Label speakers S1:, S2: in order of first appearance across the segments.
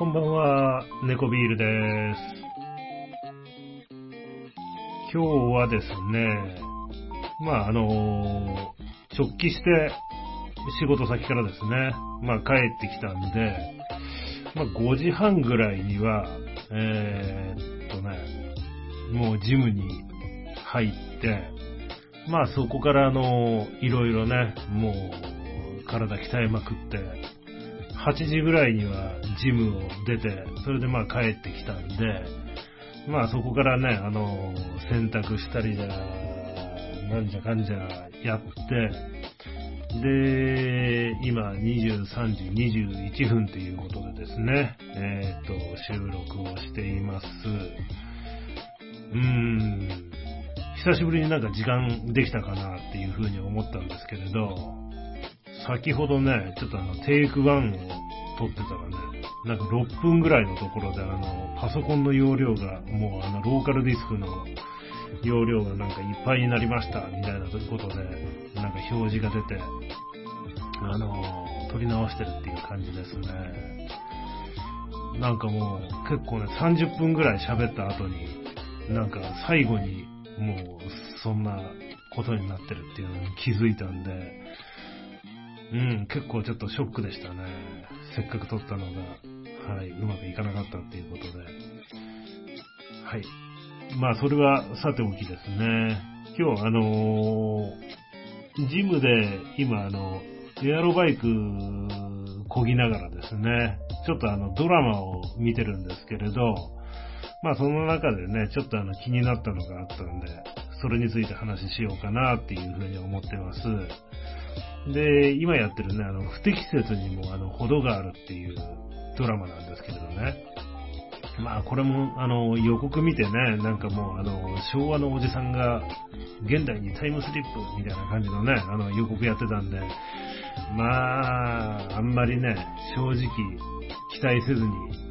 S1: こんばんは、猫ビールです。今日はですね、まああの、直帰して仕事先からですね、まあ帰ってきたんで、まあ5時半ぐらいには、えー、っとね、もうジムに入って、まあそこからあの、いろいろね、もう体鍛えまくって、8時ぐらいにはジムを出て、それでまあ帰ってきたんで、まあそこからね、あの、洗濯したりだ、なんじゃかんじゃやって、で、今23時21分ということでですね、えっ、と、収録をしています。うーん、久しぶりになんか時間できたかなっていうふうに思ったんですけれど、先ほどね、ちょっとあの、テイク1を撮ってたらね、なんか6分ぐらいのところであの、パソコンの容量が、もうあの、ローカルディスクの容量がなんかいっぱいになりました、みたいなことで、なんか表示が出て、あの、撮り直してるっていう感じですね。なんかもう結構ね、30分ぐらい喋った後に、なんか最後にもうそんなことになってるっていうのに気づいたんで、うん、結構ちょっとショックでしたね。せっかく撮ったのが、はい、うまくいかなかったっていうことで。はい。まあ、それはさておきですね。今日、あのージムで今、あの、エアロバイク漕ぎながらですね、ちょっとあの、ドラマを見てるんですけれど、まあ、その中でね、ちょっとあの、気になったのがあったんで、それについて話しようかなっていうふうに思ってます。で、今やってるね、あの、不適切にも、あの、程があるっていうドラマなんですけれどね。まあ、これも、あの、予告見てね、なんかもう、あの、昭和のおじさんが、現代にタイムスリップみたいな感じのね、あの、予告やってたんで、まあ、あんまりね、正直、期待せずに、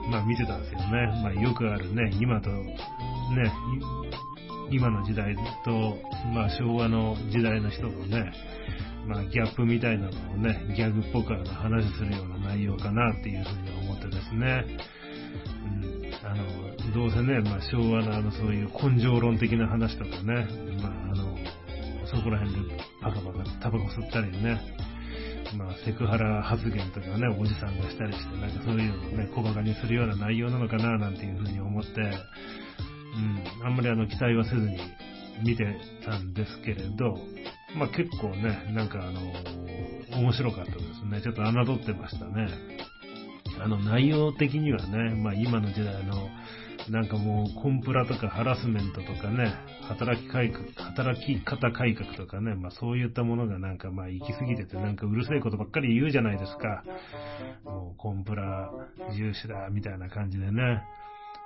S1: まあ見てたんですよね。まあよくあるね、今と、ね、今の時代と、まあ昭和の時代の人のね、まあギャップみたいなのをね、ギャグっぽくの話するような内容かなっていうふうに思ってですね、うん、あの、どうせね、まあ昭和のあのそういう根性論的な話とかね、まああの、そこら辺でパカパカタバコ吸ったりね、まあ、セクハラ発言とかね、おじさんがしたりして、なんかそういうのをね、小馬鹿にするような内容なのかな、なんていうふうに思って、うん、あんまりあの、期待はせずに見てたんですけれど、まあ結構ね、なんかあの、面白かったですね。ちょっと侮ってましたね。あの、内容的にはね、まあ今の時代の、なんかもうコンプラとかハラスメントとかね、働き改革、働き方改革とかね、まあそういったものがなんかまあ行き過ぎててなんかうるせえことばっかり言うじゃないですか。もうコンプラ重視だ、みたいな感じでね。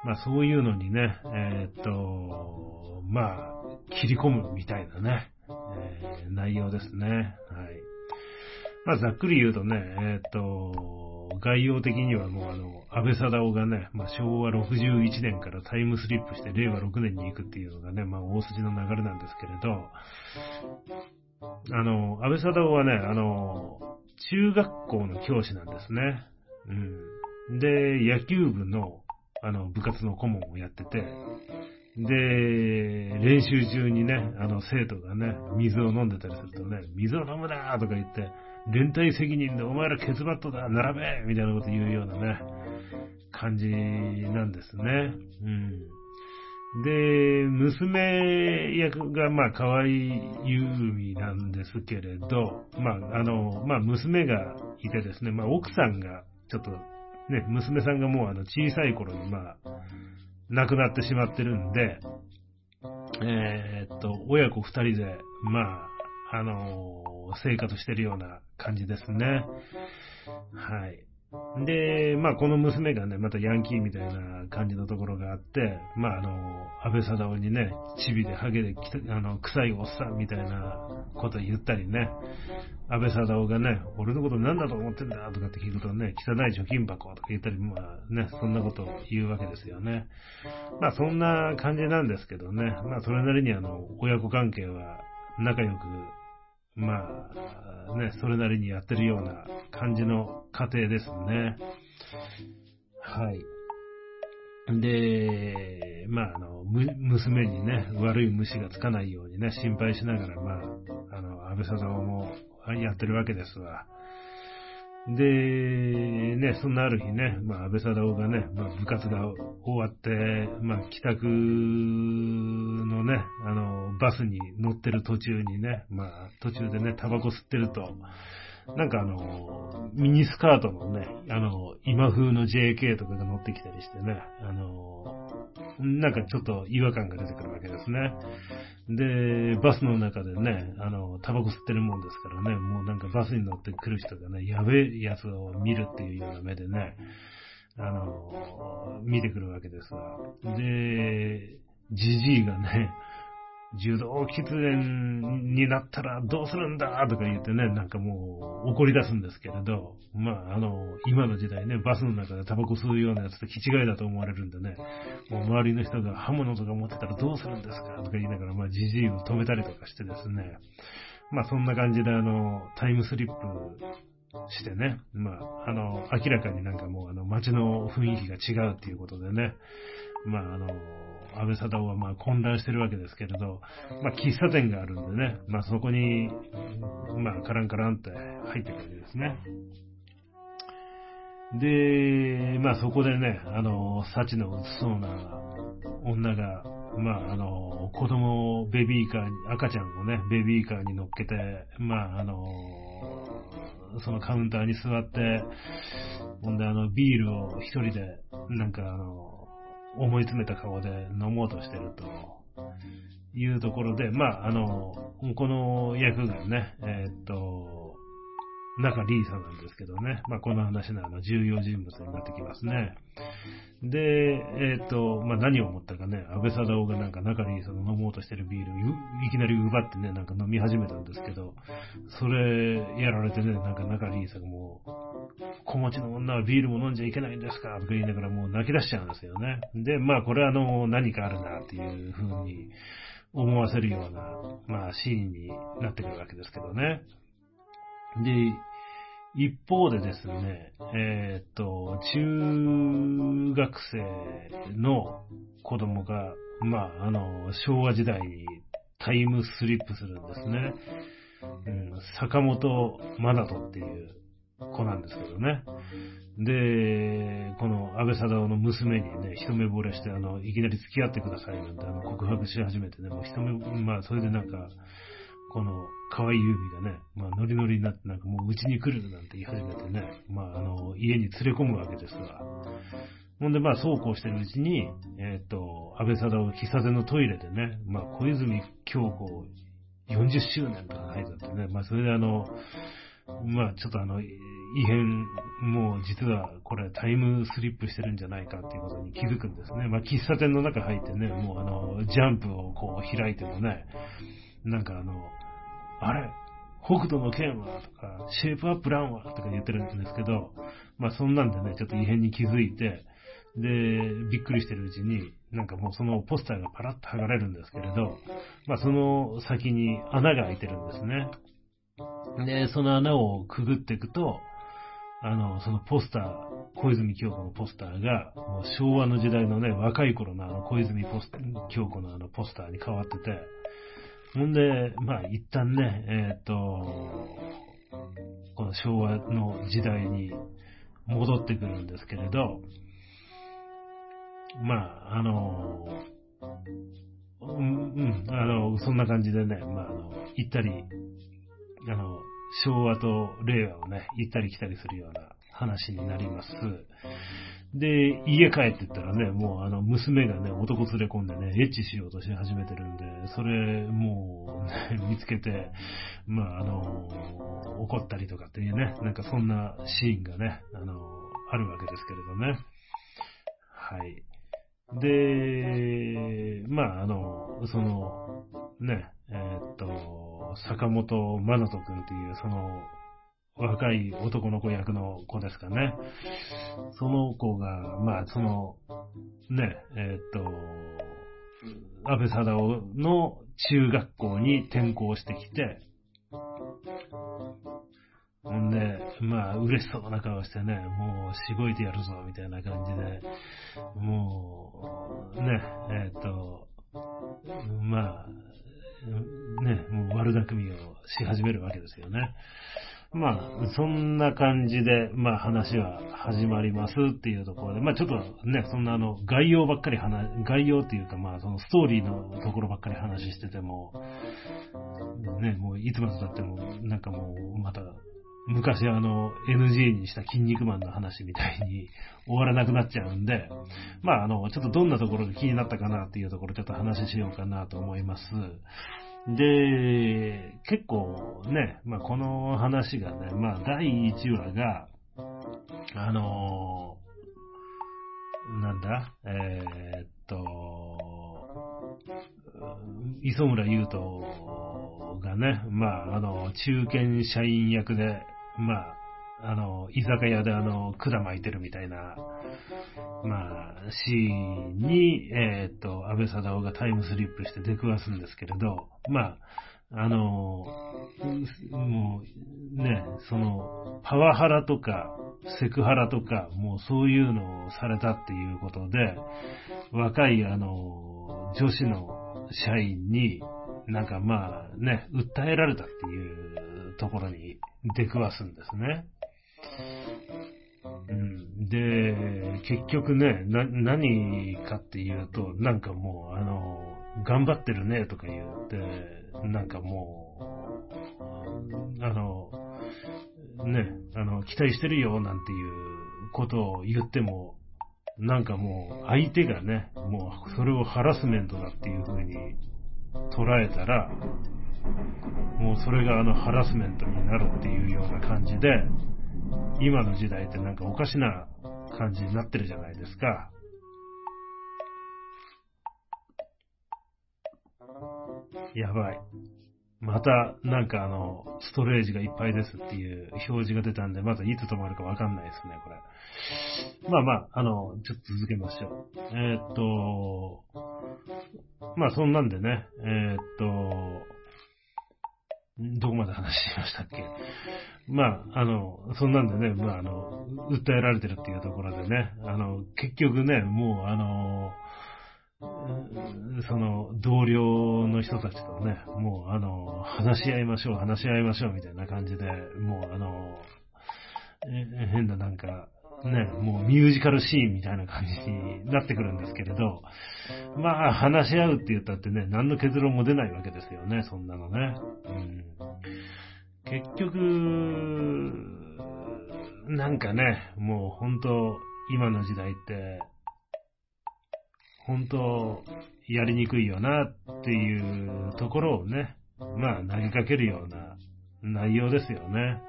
S1: まあそういうのにね、えーっと、まあ、切り込むみたいなね、えー内容ですね。はい。まあざっくり言うとね、えーっと、概要的にはもうあの、安倍貞夫がね、まあ、昭和61年からタイムスリップして令和6年に行くっていうのがね、まあ、大筋の流れなんですけれど、あの、安倍貞夫はね、あの、中学校の教師なんですね。うん。で、野球部の、あの、部活の顧問をやってて、で、練習中にね、あの、生徒がね、水を飲んでたりするとね、水を飲むなーとか言って、連帯責任でお前らケツバットだ、並べみたいなこと言うようなね、感じなんですね。うん。で、娘役が、まあ、河合優美なんですけれど、まあ、あの、まあ、娘がいてですね、まあ、奥さんが、ちょっと、ね、娘さんがもう、あの、小さい頃に、まあ、亡くなってしまってるんで、えーっと、親子二人で、まあ、あの、生活してるような感じですね。はい。で、まあ、この娘がね、またヤンキーみたいな感じのところがあって、まあ、あの、安倍貞夫にね、チビでハゲで、あの、臭いおっさんみたいなこと言ったりね、安倍貞夫がね、俺のこと何だと思ってんだとかって聞くとね、汚い貯金箱とか言ったり、まあね、そんなことを言うわけですよね。まあ、そんな感じなんですけどね、まあ、それなりにあの、親子関係は仲良く、まあ、ね、それなりにやってるような感じの過程ですね。はい。で、まあ、あの、娘にね、悪い虫がつかないようにね、心配しながら、まあ、あの、安倍貞夫もやってるわけですわ。で、ね、そんなある日ね、まあ、安倍貞夫がね、まあ、部活が終わって、まあ、帰宅のね、あの、バスに乗ってる途中にね、まあ、途中でね、タバコ吸ってると、なんかあの、ミニスカートのね、あの、今風の JK とかが乗ってきたりしてね、あの、なんかちょっと違和感が出てくるわけですね。で、バスの中でね、あの、タバコ吸ってるもんですからね、もうなんかバスに乗ってくる人がね、やべえやつを見るっていうような目でね、あの、見てくるわけですわ。で、じじいがね、受動喫煙になったらどうするんだとか言ってね、なんかもう怒り出すんですけれど、まあ、あの、今の時代ね、バスの中でタバコ吸うようなやつと気違いだと思われるんでね、もう周りの人が刃物とか持ってたらどうするんですかとか言いながら、まあ、じじいを止めたりとかしてですね、まあ、そんな感じであの、タイムスリップしてね、まあ、あの、明らかになんかもうあの、街の雰囲気が違うっていうことでね、まあ、あの、安倍貞夫はまあ混乱してるわけですけれど、まあ喫茶店があるんでね、まあそこに、まあカランカランって入ってくるわけですね。で、まあそこでね、あの、幸のうつそうな女が、まああの、子供をベビーカーに、赤ちゃんをね、ベビーカーに乗っけて、まああの、そのカウンターに座って、ほんであの、ビールを一人で、なんかあの、思い詰めた顔で飲もうとしてるというところで、まあ、あの、この役がね、えー、っと、中リーさんなんですけどね、まあ、この話のあの重要人物になってきますね。で、えっ、と、まあ、何を思ったかね、安倍貞夫がなんか中リーさんの飲もうとしてるビールをいきなり奪ってね、なんか飲み始めたんですけど、それやられてね、なんか中リーさんがもう、子持ちの女はビールも飲んじゃいけないんですかとか言いながらもう泣き出しちゃうんですよね。で、まあこれはあの、何かあるなっていう風に思わせるような、まあシーンになってくるわけですけどね。で、一方でですね、えー、っと、中学生の子供が、まあ、あの、昭和時代にタイムスリップするんですね。うん、坂本真人っていう子なんですけどね。で、この安倍貞夫の娘にね、一目惚れして、あの、いきなり付き合ってくださいなんて、あの、告白し始めてね、もう一目、まあ、それでなんか、この、可愛い指がね、まあ、ノリノリになって、なんかもう家に来るなんて言い始めてね、まあ、あの、家に連れ込むわけですわ。ほんで、まあ、そうこうしてるうちに、えっ、ー、と、安倍貞夫喫茶店のトイレでね、まあ、小泉京子40周年とか書いてあってね、まあ、それであの、まあ、ちょっとあの、異変、もう実はこれタイムスリップしてるんじゃないかっていうことに気づくんですね。まあ、喫茶店の中入ってね、もうあの、ジャンプをこう開いてもね、なんかあの、あれ北斗の剣はとか、シェイプアップランはとか言ってるんですけど、まあそんなんでね、ちょっと異変に気づいて、で、びっくりしてるうちに、なんかもうそのポスターがパラッと剥がれるんですけれど、まあその先に穴が開いてるんですね。で、その穴をくぐっていくと、あの、そのポスター、小泉京子のポスターが、もう昭和の時代のね、若い頃のあの小泉ポス京子のあのポスターに変わってて、ほんで、まあ一旦ね、えっ、ー、と、この昭和の時代に戻ってくるんですけれど、まあ、あの、うん、あの、そんな感じでね、まあ、あの、行ったり、あの、昭和と令和をね、行ったり来たりするような話になります。で、家帰ってったらね、もうあの、娘がね、男連れ込んでね、エッチしようとし始めてるんで、それ、もう、ね、見つけて、まあ、あの、怒ったりとかっていうね、なんかそんなシーンがね、あの、あるわけですけれどね。はい。で、まあ、あの、その、ね、えー、っと、坂本真人くんっていう、その、若い男の子役の子ですかね。その子が、まあ、その、ね、えー、っと、安倍貞夫の中学校に転校してきて、ほんで、まあ、嬉しそうな顔してね、もう、しごいてやるぞ、みたいな感じで、もう、ね、えっ、と、まあ、ね、もう悪巧みをし始めるわけですよね。まあ、そんな感じで、まあ話は始まりますっていうところで、まあちょっとね、そんなあの、概要ばっかり話、概要っていうかまあそのストーリーのところばっかり話してても、ね、もういつまで経っても、なんかもうまた、昔あの NG にした筋肉マンの話みたいに終わらなくなっちゃうんで、まああの、ちょっとどんなところが気になったかなっていうところちょっと話しようかなと思います。で、結構ね、まあ、この話がね、まあ、第1話が、あのー、なんだ、えー、っと、磯村優斗がね、まあ、あの、中堅社員役で、まあ、あの、居酒屋であの、管巻いてるみたいな、まあ、シーンに、えー、っと、安倍貞夫がタイムスリップして出くわすんですけれど、まあ、あの、もう、ね、その、パワハラとか、セクハラとか、もうそういうのをされたっていうことで、若いあの、女子の社員に、なんかまあね、訴えられたっていうところに出くわすんですね。うん、で、結局ね、な、何かっていうと、なんかもう、あの、頑張ってるねとか言って、なんかもう、あの、ね、あの、期待してるよなんていうことを言っても、なんかもう相手がね、もうそれをハラスメントだっていう風に捉えたら、もうそれがあのハラスメントになるっていうような感じで、今の時代ってなんかおかしな感じになってるじゃないですか。やばい。また、なんかあの、ストレージがいっぱいですっていう表示が出たんで、まずいつ止まるかわかんないですね、これ。まあまあ、あの、ちょっと続けましょう。えー、っと、まあそんなんでね、えー、っと、どこまで話しましたっけ？まあ、あの、そんなんでね、まあ、あの、訴えられてるっていうところでね、あの、結局ね、もう、あの、その、同僚の人たちとね、もう、あの、話し合いましょう、話し合いましょう、みたいな感じで、もう、あの、変ななんか、ね、もうミュージカルシーンみたいな感じになってくるんですけれど、まあ話し合うって言ったってね、何の結論も出ないわけですよね、そんなのね。うん、結局、なんかね、もう本当、今の時代って、本当、やりにくいよなっていうところをね、まあ投げかけるような内容ですよね。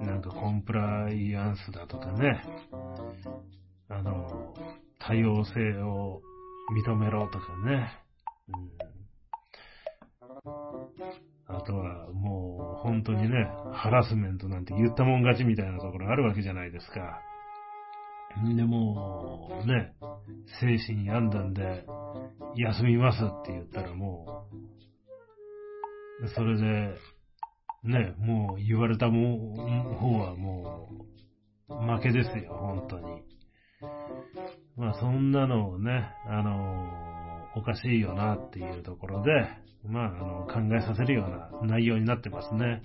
S1: なんかコンプライアンスだとかね、あの、多様性を認めろとかね、うん、あとはもう本当にね、ハラスメントなんて言ったもん勝ちみたいなところあるわけじゃないですか。でも、ね、精神病んだんで、休みますって言ったらもう、それで、ね、もう言われたも方はもう、負けですよ、本当に。まあそんなのをね、あのおかしいよなっていうところで、まあ、あの、考えさせるような内容になってますね。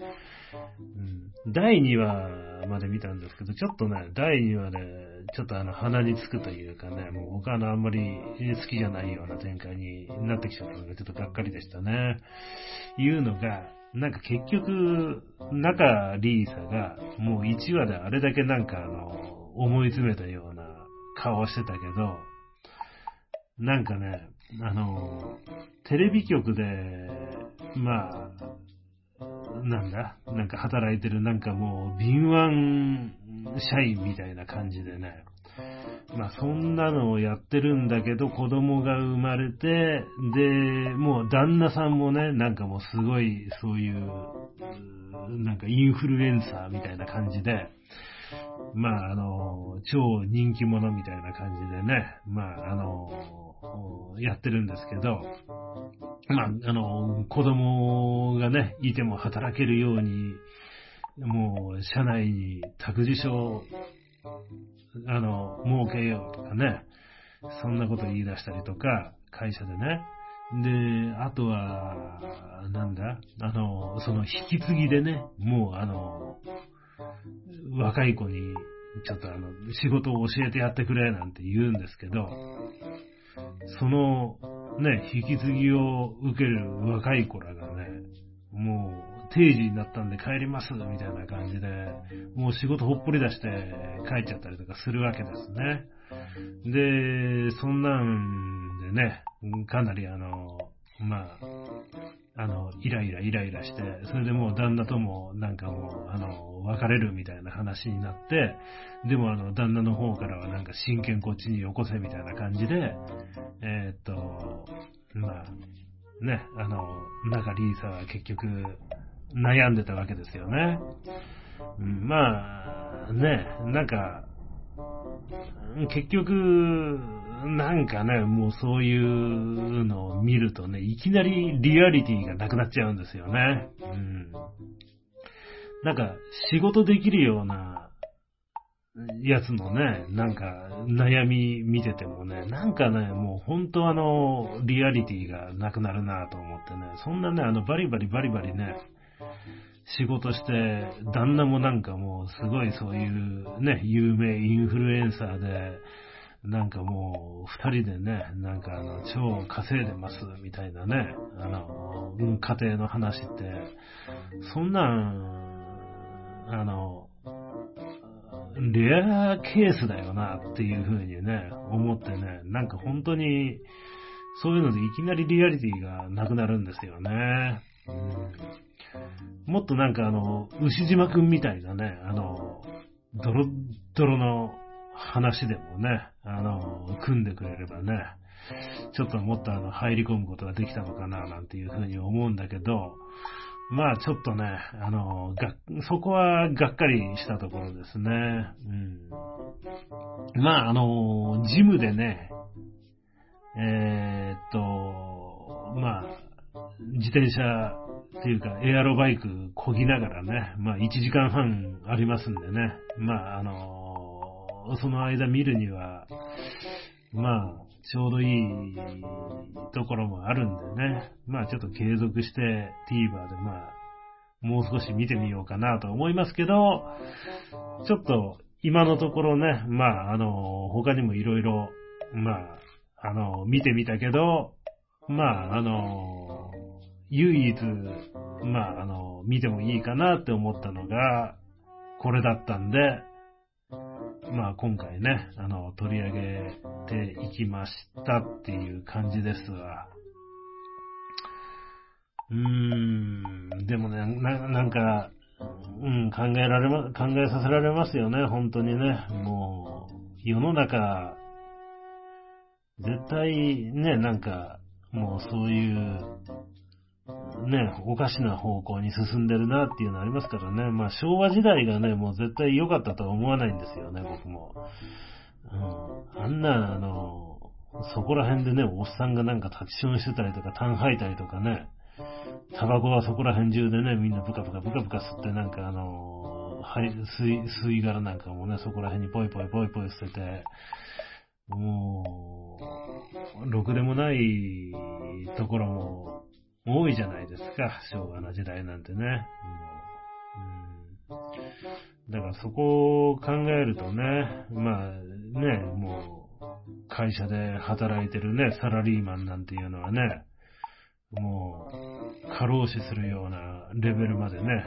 S1: うん、第2話まで見たんですけど、ちょっとね、第2話で、ちょっとあの、鼻につくというかね、もう僕はあの、あんまり好きじゃないような展開になってきちゃったので、ちょっとがっかりでしたね。いうのが、なんか結局、中リーサが、もう1話であれだけなんかあの、思い詰めたような顔をしてたけど、なんかね、あの、テレビ局で、まあ、なんだ、なんか働いてるなんかもう敏腕社員みたいな感じでね、まあそんなのをやってるんだけど子供が生まれて、で、もう旦那さんもね、なんかもうすごいそういう、なんかインフルエンサーみたいな感じで、まああの、超人気者みたいな感じでね、まああの、やってるんですけど、まあ、あの、子供がね、いても働けるように、もう、社内に託児所あの、儲けようとかね、そんなこと言い出したりとか、会社でね。で、あとは、なんだ？あの、その引き継ぎでね、もうあの、若い子に、ちょっとあの、仕事を教えてやってくれなんて言うんですけど、その、ね、引き継ぎを受ける若い子らがね、もう定時になったんで帰りますみたいな感じで、もう仕事ほっぽり出して帰っちゃったりとかするわけですね。で、そんなんでね、かなりあの、まあ、あの、イライライライラして、それでもう旦那ともなんかもう、あの、別れるみたいな話になって、でもあの、旦那の方からはなんか真剣こっちによこせみたいな感じで、えー、っと、まあ、ね、あの、中リーサは結局悩んでたわけですよね。うん、まあ、ね、なんか、結局、なんかね、もうそういうのを見るとね、いきなりリアリティがなくなっちゃうんですよね。うん。なんか、仕事できるようなやつのね、なんか悩み見ててもね、なんかね、もう本当あの、リアリティがなくなるなと思ってね、そんなね、あの、バリバリバリバリね、仕事して、旦那もなんかもうすごいそういうね、有名インフルエンサーで、なんかもう二人でね、なんかあの、超稼いでますみたいなね、あの、家庭の話って、そんなん、あの、レアケースだよなっていう風にね、思ってね、なんか本当に、そういうのでいきなりリアリティがなくなるんですよね。うん、もっとなんかあの、牛島くんみたいなね、あの、ドロッドロの話でもね、あの、組んでくれればね、ちょっともっとあの、入り込むことができたのかな、なんていうふうに思うんだけど、まあちょっとね、あの、が、そこはがっかりしたところですね。うん。まああの、ジムでね、えー、っと、まあ、自転車っていうかエアロバイク漕ぎながらね、まあ1時間半ありますんでね、まああの、その間見るには、まあ、ちょうどいいところもあるんでね。まあちょっと継続して TVer でまあ、もう少し見てみようかなと思いますけど、ちょっと今のところね、まああの、他にもいろいろ、まあ、あの、見てみたけど、まああの、唯一、まああの、見てもいいかなって思ったのが、これだったんで、まあ今回ね、あの、取り上げていきましたっていう感じですわ。うーん、でもね、ななんか、うん、考えられま、考えさせられますよね、本当にね。もう、世の中、絶対ね、なんか、もうそういうね、おかしな方向に進んでるなっていうのありますからね。まあ昭和時代がね、もう絶対良かったとは思わないんですよね、僕も。うん。あんな、あの、そこら辺でね、おっさんがなんか立ちションしてたりとか、痰吐いたりとかね、タバコはそこら辺中でね、みんなブカブカブカブカ吸ってなんかあの、はい、吸い、吸い殻なんかもね、そこら辺にポイポイポイポイ捨てて、もう、ろくでもないところも多いじゃないですか、昭和の時代なんてね。うん、だからそこを考えるとね、まあね、もう会社で働いてるね、サラリーマンなんていうのはね、もう過労死するようなレベルまでね、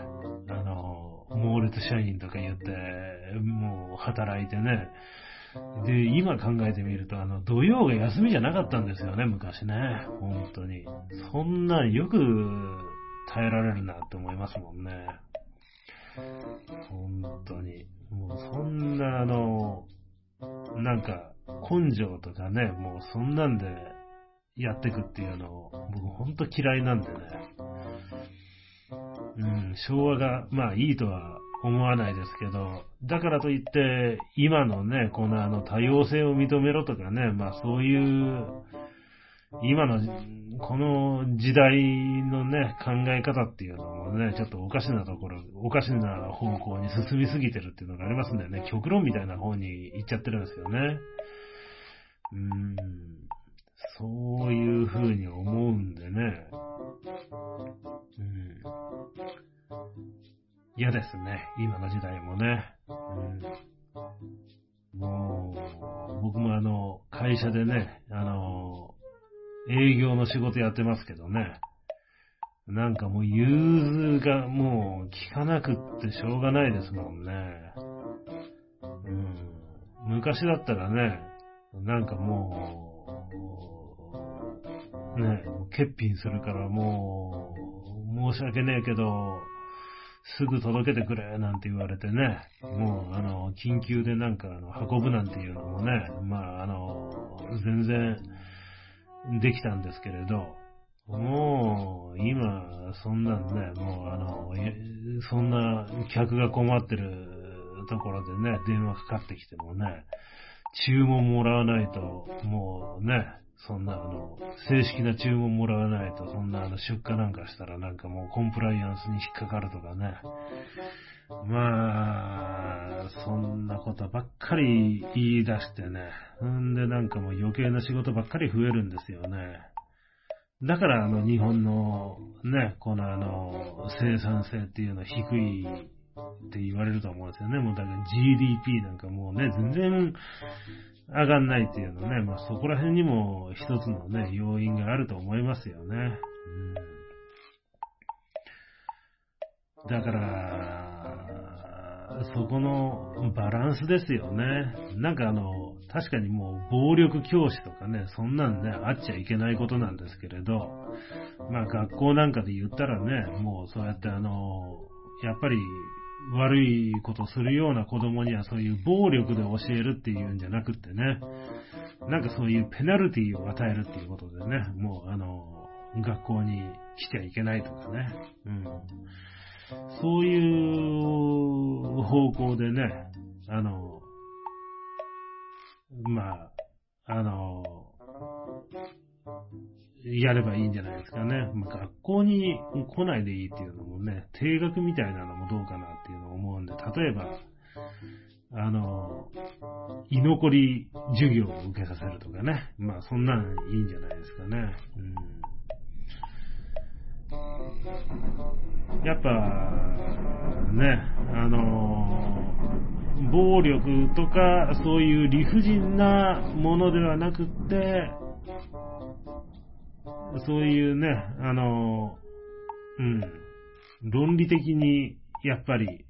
S1: あの、猛烈社員とか言って、もう働いてね、で、今考えてみると、あの、土曜が休みじゃなかったんですよね、昔ね。本当に。そんなよく耐えられるなって思いますもんね。本当に。もうそんな、あの、なんか、根性とかね、もうそんなんでやってくっていうのを、僕ほんと嫌いなんでね。うん、昭和が、まあいいとは思わないですけど、だからといって、今のね、このあの多様性を認めろとかね、まあそういう今の、この時代のね、考え方っていうのもね、ちょっとおかしなところ、おかしな方向に進みすぎてるっていうのがありますんだよね。極論みたいな方に行っちゃってるんですよね。うーん、そういう風に思うんでね。うん。嫌ですね。今の時代もね。うん、もう、僕もあの、会社でね、あの、営業の仕事やってますけどね。なんかもう融通がもう効かなくってしょうがないですもんね。うん。昔だったらね、なんかもう、ね、欠品するからもう、申し訳ねえけど、すぐ届けてくれ、なんて言われてね、もう、あの、緊急でなんか、あの、運ぶなんていうのもね、まあ、あの、全然、できたんですけれど、もう、今、そんなんね、もう、あの、そんな客が困ってるところでね、電話かかってきてもね、注文もらわないと、もうね、そんなあの、正式な注文もらわないと、そんなあの、出荷なんかしたらなんかもうコンプライアンスに引っかかるとかね。まあ、そんなことばっかり言い出してね。んでなんかもう余計な仕事ばっかり増えるんですよね。だからあの日本のね、このあの生産性っていうのは低いって言われると思うんですよね。もうだから GDP なんかもうね、全然上がんないっていうのね、まあそこら辺にも一つのね、要因があると思いますよね。うん、だから、そこのバランスですよね。なんかあの、確かにもう暴力教師とかね、そんなんね、あっちゃいけないことなんですけれど、まあ学校なんかで言ったらね、もうそうやってあの、やっぱり悪いことするような子供にはそういう暴力で教えるっていうんじゃなくってね、なんかそういうペナルティを与えるっていうことでね、もうあの、学校に来ちゃいけないとかね、うん。そういう方向でね、あの、まあ、あの、やればいいんじゃないですかね。まあ、学校に来ないでいいっていうのもね、定額みたいなのもどうかなっていうのを思うんで、例えば、あの、居残り授業を受けさせるとかね。まあ、そんなんいいんじゃないですかね。うん、やっぱ、ね、あの、暴力とか、そういう理不尽なものではなくって、そういうね、あの、うん、論理的に、やっぱり、ね、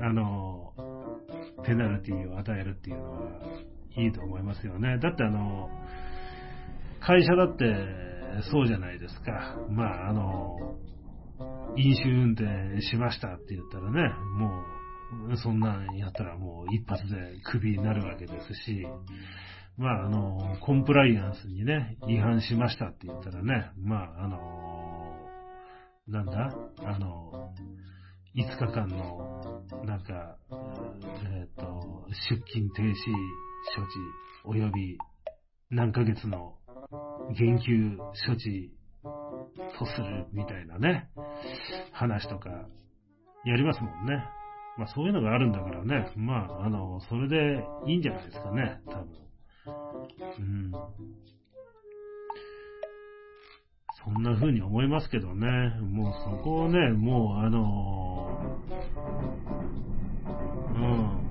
S1: あの、ペナルティを与えるっていうのはいいと思いますよね。だってあの、会社だってそうじゃないですか。まあ、あの、飲酒運転しましたって言ったらね、もう、そんなんやったらもう一発でクビになるわけですし、まあ、あの、コンプライアンスにね、違反しましたって言ったらね、まあ、あの、なんだ？あの、5日間の、なんか、えっ、ー、と、出勤停止処置、及び何ヶ月の減給処置とするみたいなね、話とか、やりますもんね。まあそういうのがあるんだからね、まああの、それでいいんじゃないですかね、多分。うん。そんな風に思いますけどね。もうそこをね、もうあのうん。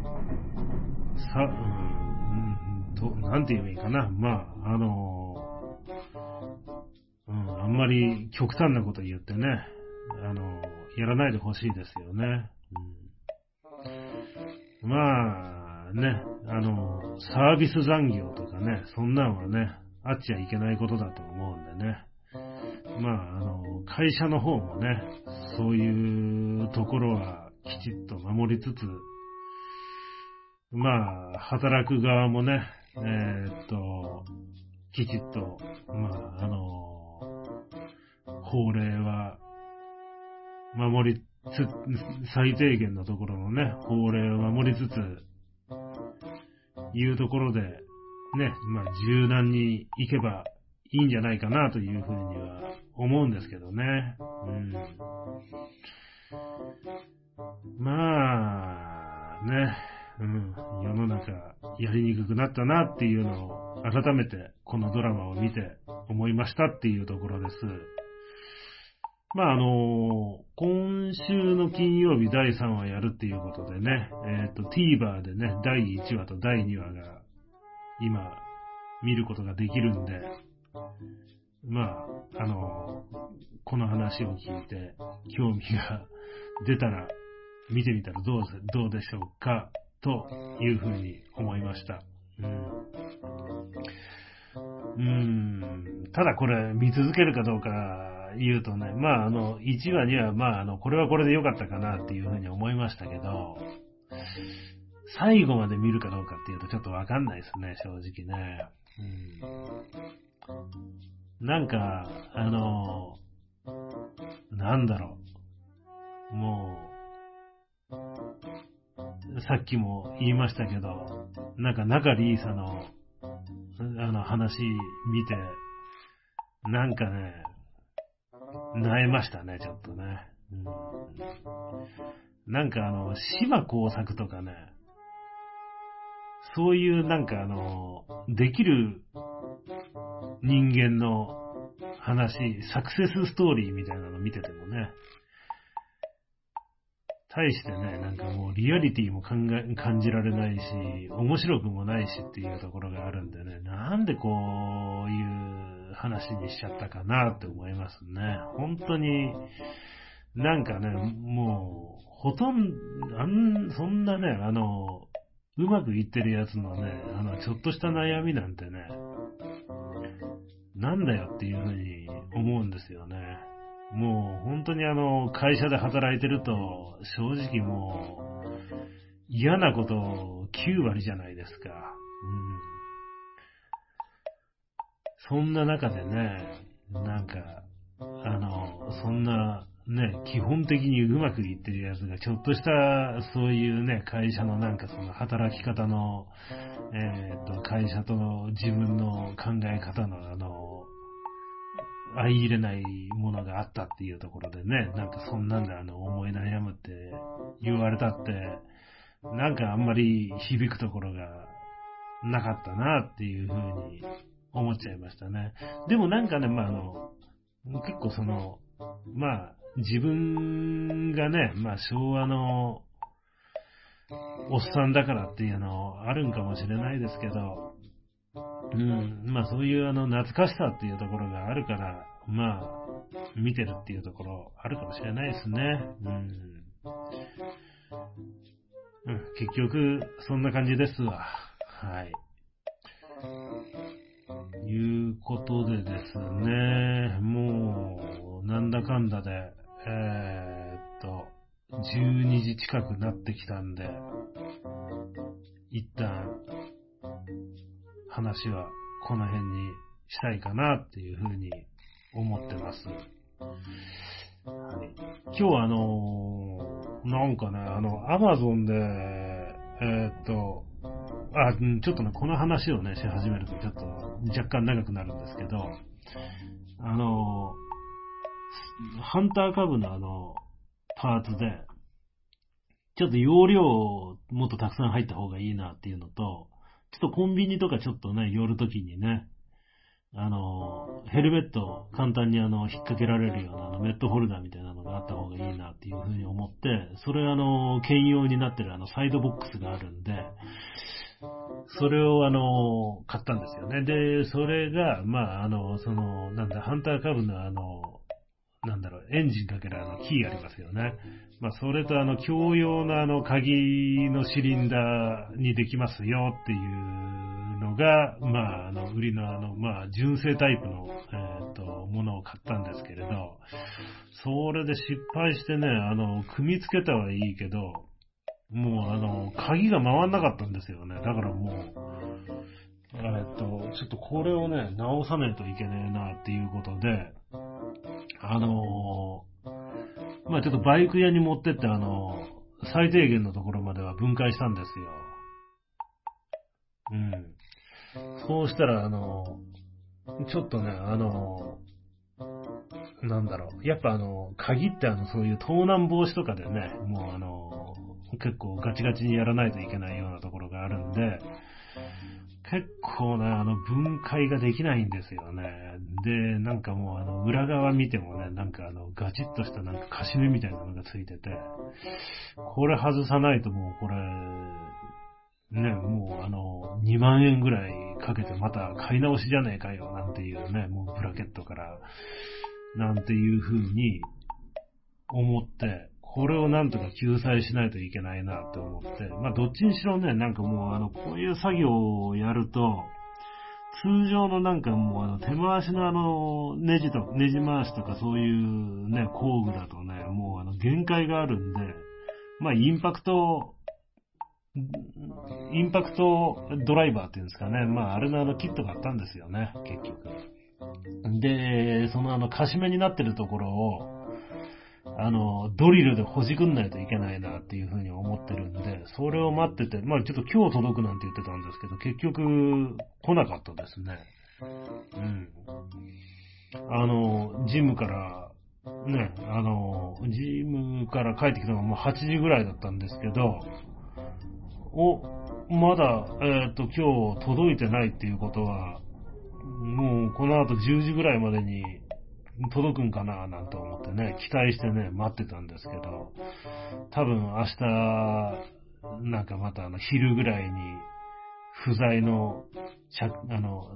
S1: さ、うん、と、なんて言えばいいかな。まあ、あのうん、あんまり極端なこと言ってね、あのやらないでほしいですよね。うん、まあ、ね、あの、サービス残業とかね、そんなんはね、あっちゃいけないことだと思うんでね。まあ、あの、会社の方もね、そういうところはきちっと守りつつ、まあ、働く側もね、えー、っと、きちっと、まあ、あの、法令は守りつ、最低限のところのね、法令を守りつつ、いうところで、ね、まあ柔軟に行けばいいんじゃないかなというふうには思うんですけどね。うん。まあ、ね、うん、世の中やりにくくなったなっていうのを改めてこのドラマを見て思いましたっていうところです。まああの、今週の金曜日第3話やるっていうことでね、えっ、ー、と TVer でね、第1話と第2話が今見ることができるんで、まあ、あの、この話を聞いて興味が出たら見てみたらどうどうでしょうかというふうに思いました。うん。うん、ただこれ見続けるかどうか言うとね、まああの、1話にはまああの、これはこれで良かったかなっていうふうに思いましたけど、最後まで見るかどうかっていうとちょっとわかんないですね、正直ね。うん、なんか、あの、なんだろう。もう、さっきも言いましたけど、なんか中里依紗の、あの話見て、なんかね、萎えましたね、ちょっとね。うん、なんかあの、島工作とかね、そういうなんかあの、できる人間の話、サクセスストーリーみたいなの見ててもね、対してね、なんかもうリアリティも考え感じられないし、面白くもないしっていうところがあるんでね、なんでこういう話にしちゃったかなって思いますね。本当に、なんかね、もう、ほとんど、あん、そんなね、あの、うまくいってるやつのね、あの、ちょっとした悩みなんてね、なんだよっていうふうに思うんですよね。もう本当にあの、会社で働いてると、正直もう、嫌なこと9割じゃないですか。うん。そんな中でね、なんか、あの、そんなね、基本的にうまくいってるやつが、ちょっとした、そういうね、会社のなんかその働き方の、えっ、と、会社と自分の考え方のあの、相入れないものがあったっていうところでね、なんかそんなんであの、思い悩むって言われたって、なんかあんまり響くところがなかったなっていうふうに思っちゃいましたね。でもなんかね、まああの、結構その、まあ、自分がね、まあ昭和のおっさんだからっていうのあるんかもしれないですけど、うん、まあそういうあの懐かしさっていうところがあるから、まあ見てるっていうところあるかもしれないですね。うん。うん、結局、そんな感じですわ。はい。いうことでですね、もう、なんだかんだで、えー、っと、12時近くなってきたんで、一旦、話はこの辺にしたいかなっていうふうに思ってます。今日はあのー、なんかね、あの、アマゾンで、えー、っと、あ、ちょっとね、この話をね、し始めるとちょっと若干長くなるんですけど、あのハンター株のあの、パーツで、ちょっと容量もっとたくさん入った方がいいなっていうのと、ちょっとコンビニとかちょっとね、寄るときにね、あの、ヘルメット簡単にあの、引っ掛けられるようなあの、メットホルダーみたいなのがあった方がいいなっていうふうに思って、それあの、兼用になってるあの、サイドボックスがあるんで、それをあの、買ったんですよね。で、それが、まあ、あの、その、なんだ、ハンター株のあの、なんだろう、エンジンかけるあのキーありますよね。まあ、それとあの、共用のあの、鍵のシリンダーにできますよっていうのが、まあ、あの、売りのあの、まあ、純正タイプの、えっ、と、ものを買ったんですけれど、それで失敗してね、あの、組み付けたはいいけど、もうあの、鍵が回んなかったんですよね。だからもう、えっと、ちょっとこれをね、直さないといけねえなっていうことで、あのー、まあちょっとバイク屋に持ってって、あのー、最低限のところまでは分解したんですよ。うん。そうしたら、あの、ちょっとね、あの、なんだろう。やっぱあの、鍵ってあの、そういう盗難防止とかでね、もうあの、結構ガチガチにやらないといけないようなところがあるんで、結構ね、あの、分解ができないんですよね。で、なんかもうあの、裏側見てもね、なんかあの、ガチッとしたなんかカシメみたいなのがついてて、これ外さないともうこれ、ね、もうあの、2万円ぐらいかけてまた買い直しじゃねえかよ、なんていうね、もうブラケットから、なんていう風に思って、これをなんとか救済しないといけないなって思って、まあどっちにしろね、なんかもうあの、こういう作業をやると、通常のなんかもうあの手回しのあのネジと、ネジ回しとかそういうね、工具だとね、もうあの限界があるんで、まあインパクト、インパクトドライバーっていうんですかね。まああれのあのキットがあったんですよね、結局。で、そのあの、カシメになってるところを、あの、ドリルでほじくんないといけないなっていうふうに思ってるんで、それを待ってて、まあちょっと今日届くなんて言ってたんですけど、結局来なかったですね。うん。あの、ジムから、ね、あの、ジムから帰ってきたのがもう8時ぐらいだったんですけど、お、まだ、えっ、ー、と、今日届いてないっていうことは、もうこの後10時ぐらいまでに届くんかななんて思ってね、期待してね、待ってたんですけど、多分明日、なんかまたあの昼ぐらいに不在の、あの、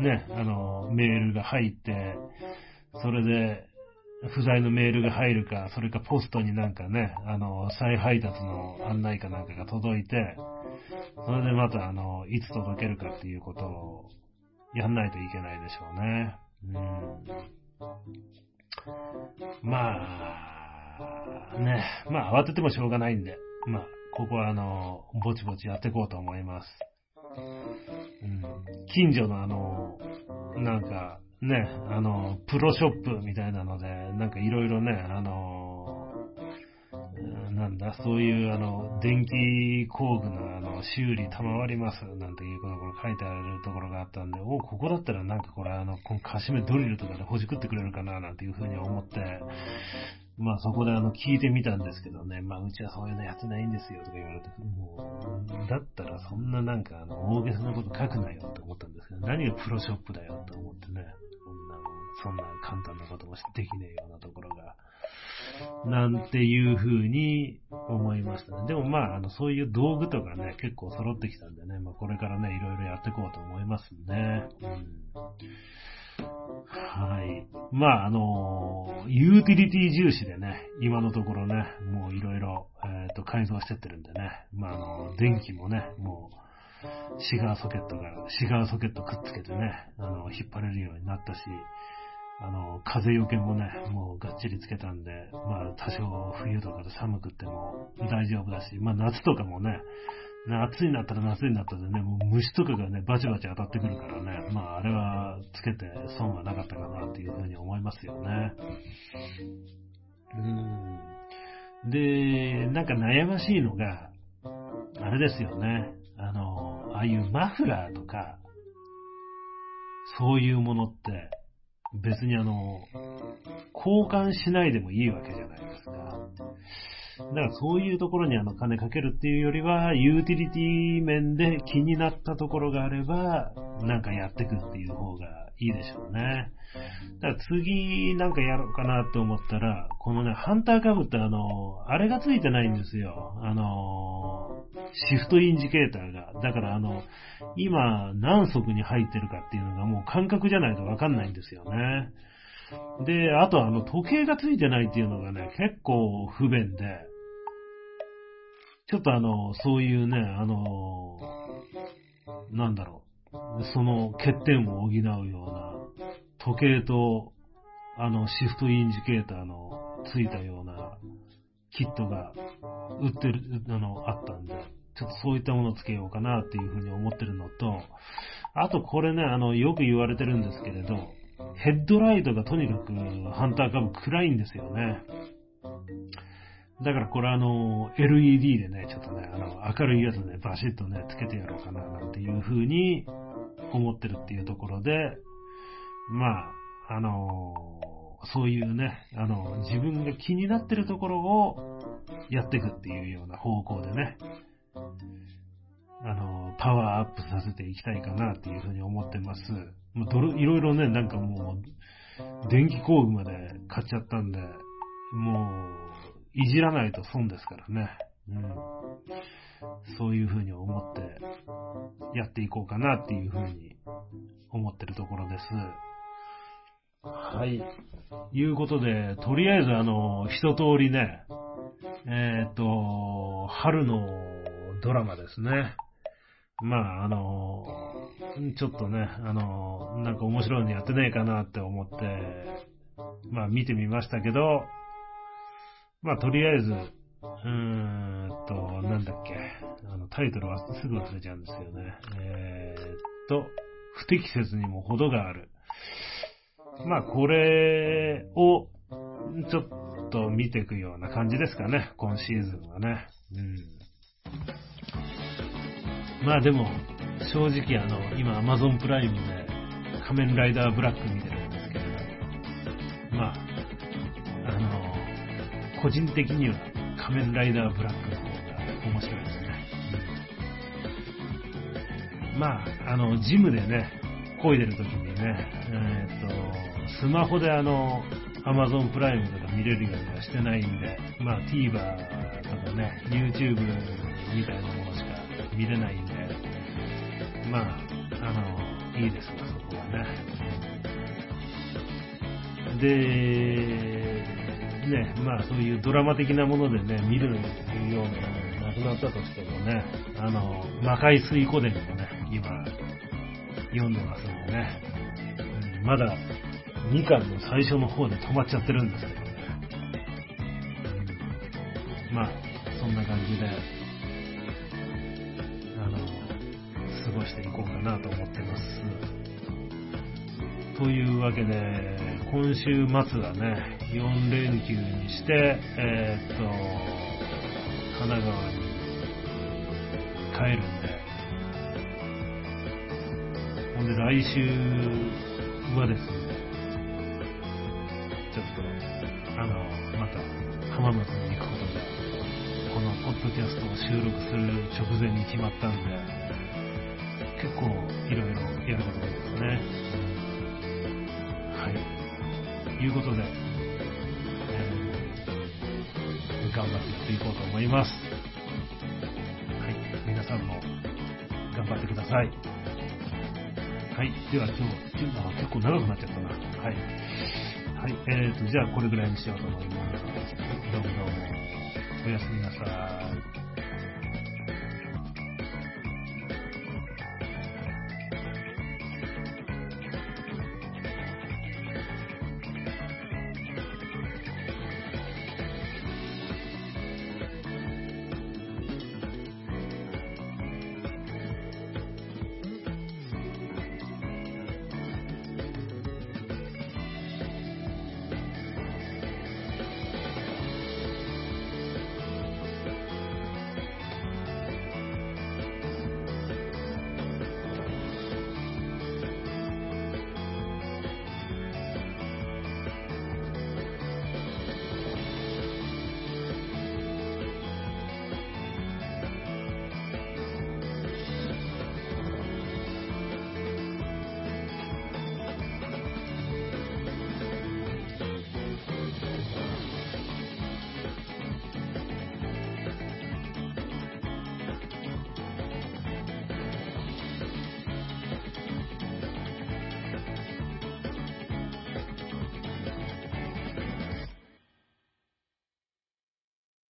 S1: ね、あの、メールが入って、それで、不在のメールが入るか、それかポストになんかね、あの、再配達の案内かなんかが届いて、それでまたあの、いつ届けるかっていうことをやんないといけないでしょうね。うんまあ、ね、まあ慌ててもしょうがないんで、まあ、ここはあの、ぼちぼちやっていこうと思います。うん、近所のあの、なんか、ね、あの、プロショップみたいなので、なんかいろいろね、あの、なんだ、そういうあの、電気工具のあの、修理賜ります、なんていうことが書いてあるところがあったんで、おここだったらなんかこれあの、このカシメドリルとかでほじくってくれるかな、なんていうふうに思って、まあそこであの、聞いてみたんですけどね、まあうちはそういうのやってないんですよとか言われて、もう、だったらそんななんかあの、大げさなこと書くなよって思ったんですけど、何がプロショップだよと思ってね、そんな、そんな簡単なこともできねえようなところが、なんていう風に思いましたね。でもまあ、あの、そういう道具とかね、結構揃ってきたんでね、まあこれからね、いろいろやっていこうと思いますね。うん。はい。まあ、あの、ユーティリティ重視でね、今のところね、もういろいろ、えっ、と、改造してってるんでね、まあ、あの、電気もね、もう、シガーソケットが、シガーソケットくっつけてね、あの、引っ張れるようになったし、あの、風よけもね、もうがっちりつけたんで、まあ多少冬とかで寒くっても大丈夫だし、まあ夏とかもね、夏になったら夏になったでね、もう虫とかがね、バチバチ当たってくるからね、まああれはつけて損はなかったかなっていうふうに思いますよね。うん。で、なんか悩ましいのが、あれですよね。あの、ああいうマフラーとか、そういうものって、別にあの、交換しないでもいいわけじゃないですか。だからそういうところにあの金かけるっていうよりは、ユーティリティ面で気になったところがあれば、なんかやってくっていう方がいいでしょうね。だから次なんかやろうかなって思ったら、このね、ハンターカブってあの、あれがついてないんですよ。あの、シフトインジケーターが。だからあの、今何足に入ってるかっていうのがもう感覚じゃないとわかんないんですよね。で、あとあの、時計がついてないっていうのがね、結構不便で、ちょっとあの、そういうね、あの、なんだろう、その欠点を補うような、時計と、あの、シフトインジケーターのついたようなキットが売ってる、あの、あったんで、ちょっとそういったものをつけようかなっていうふうに思ってるのと、あとこれね、あの、よく言われてるんですけれど、ヘッドライトがとにかくハンターカブ暗いんですよね。だからこれあの、LED でね、ちょっとね、あの、明るいやつね、バシッとね、つけてやろうかな、なんていう風に思ってるっていうところで、まあ、あのそういうね、あの、自分が気になってるところをやっていくっていうような方向でね、あの、パワーアップさせていきたいかなっていうふうに思ってます。もうどいろいろね、なんかもう、電気工具まで買っちゃったんで、もう、いじらないと損ですからね。うん。そういうふうに思って、やっていこうかなっていうふうに思ってるところです。はい。いうことで、とりあえずあの、一通りね、えっ、ー、と、春のドラマですね。まあ、あの、ちょっとね、あの、なんか面白いのやってないかなって思って、まあ見てみましたけど、まあとりあえず、うーんと、なんだっけ、あの、タイトルはすぐ忘れちゃうんですよね。えー、っと、不適切にも程がある。まあこれを、ちょっと見ていくような感じですかね、今シーズンはね。うん。まあでも、正直あの、今 Amazon プライムで仮面ライダーブラック見てるんですけれど、まあ、あの、個人的には仮面ライダーブラックの方が面白いですね。うん、まあ、あの、ジムでね、漕いでる時にね、え、っと、スマホであの、Amazon プライムとか見れるようにはしてないんで、まあ TVer とかね、YouTube みたいなものしか見れないん、まあ、あの、いいですよ、そこはね。で、ね、まあそういうドラマ的なものでね、見るようなものがなくなったとしてもね、あの、魔界水湖伝もね、今、読んでますんでね、うん、まだ2巻の最初の方で止まっちゃってるんですけどね。うん、まあ、そんな感じで、していこうかなと思ってます。というわけで、今週末はね、4連休にして、えー、っと、神奈川に帰るんで、ほんで来週はですね、ちょっと、あの、また浜松に行くことで、このポッドキャストを収録する直前に決まったんで、結構いろいろやることが多いですね。はい。いうことで、えー、頑張ってやっていこうと思います。はい。皆さんも頑張ってください。はい。では今日、今日は結構長くなっちゃったな。はい。はい。えーと、じゃあこれぐらいにしようと思います。どうもどうも。おやすみなさい。